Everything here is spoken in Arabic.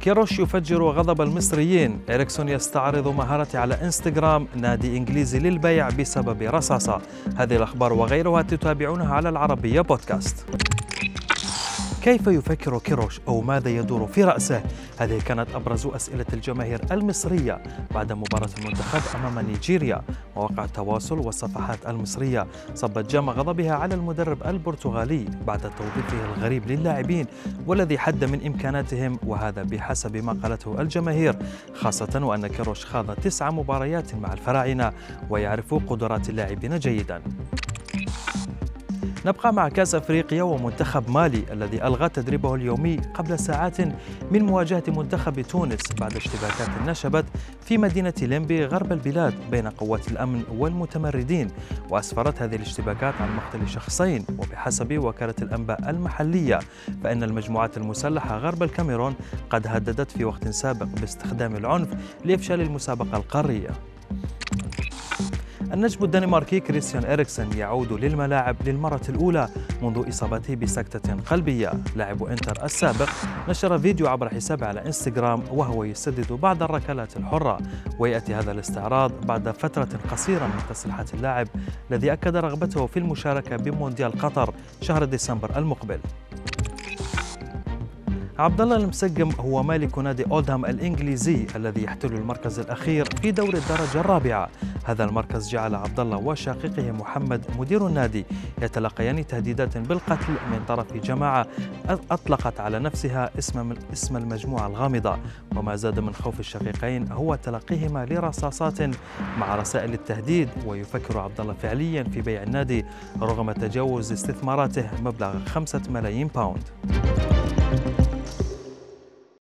كيروش يفجر غضب المصريين. إريكسون يستعرض مهارته على إنستغرام نادي إنجليزي للبيع بسبب رصاصة. هذه الأخبار وغيرها تتابعونها على العربية بودكاست. كيف يفكر كيروش أو ماذا يدور في رأسه؟ هذه كانت أبرز أسئلة الجماهير المصرية بعد مباراة المنتخب أمام نيجيريا مواقع التواصل والصفحات المصرية صبت جام غضبها على المدرب البرتغالي بعد توظيفه الغريب للاعبين والذي حد من إمكاناتهم وهذا بحسب ما قالته الجماهير خاصة وأن كيروش خاض تسع مباريات مع الفراعنة ويعرف قدرات اللاعبين جيدا نبقى مع كأس أفريقيا ومنتخب مالي الذي ألغى تدريبه اليومي قبل ساعات من مواجهة منتخب تونس بعد اشتباكات نشبت في مدينة ليمبي غرب البلاد بين قوات الأمن والمتمردين وأسفرت هذه الاشتباكات عن مقتل شخصين وبحسب وكالة الأنباء المحلية فإن المجموعات المسلحة غرب الكاميرون قد هددت في وقت سابق باستخدام العنف لإفشال المسابقة القارية. النجم الدنماركي كريستيان إريكسن يعود للملاعب للمرة الأولى منذ إصابته بسكتة قلبية. لاعب إنتر السابق نشر فيديو عبر حسابه على إنستغرام وهو يسدد بعض الركلات الحرة. ويأتي هذا الاستعراض بعد فترة قصيرة من تصريحات اللاعب الذي أكد رغبته في المشاركة بمونديال قطر شهر ديسمبر المقبل. عبد الله المسقم هو مالك نادي أولدهام الإنجليزي الذي يحتل المركز الأخير في دور الدرجة الرابعة. هذا المركز جعل عبد الله وشقيقه محمد مدير النادي يتلقيان تهديدات بالقتل من طرف جماعة أطلقت على نفسها اسم اسم المجموعة الغامضة. وما زاد من خوف الشقيقين هو تلقيهما لرصاصات مع رسائل التهديد ويفكر عبد الله فعليا في بيع النادي رغم تجاوز استثماراته مبلغ خمسة ملايين باوند.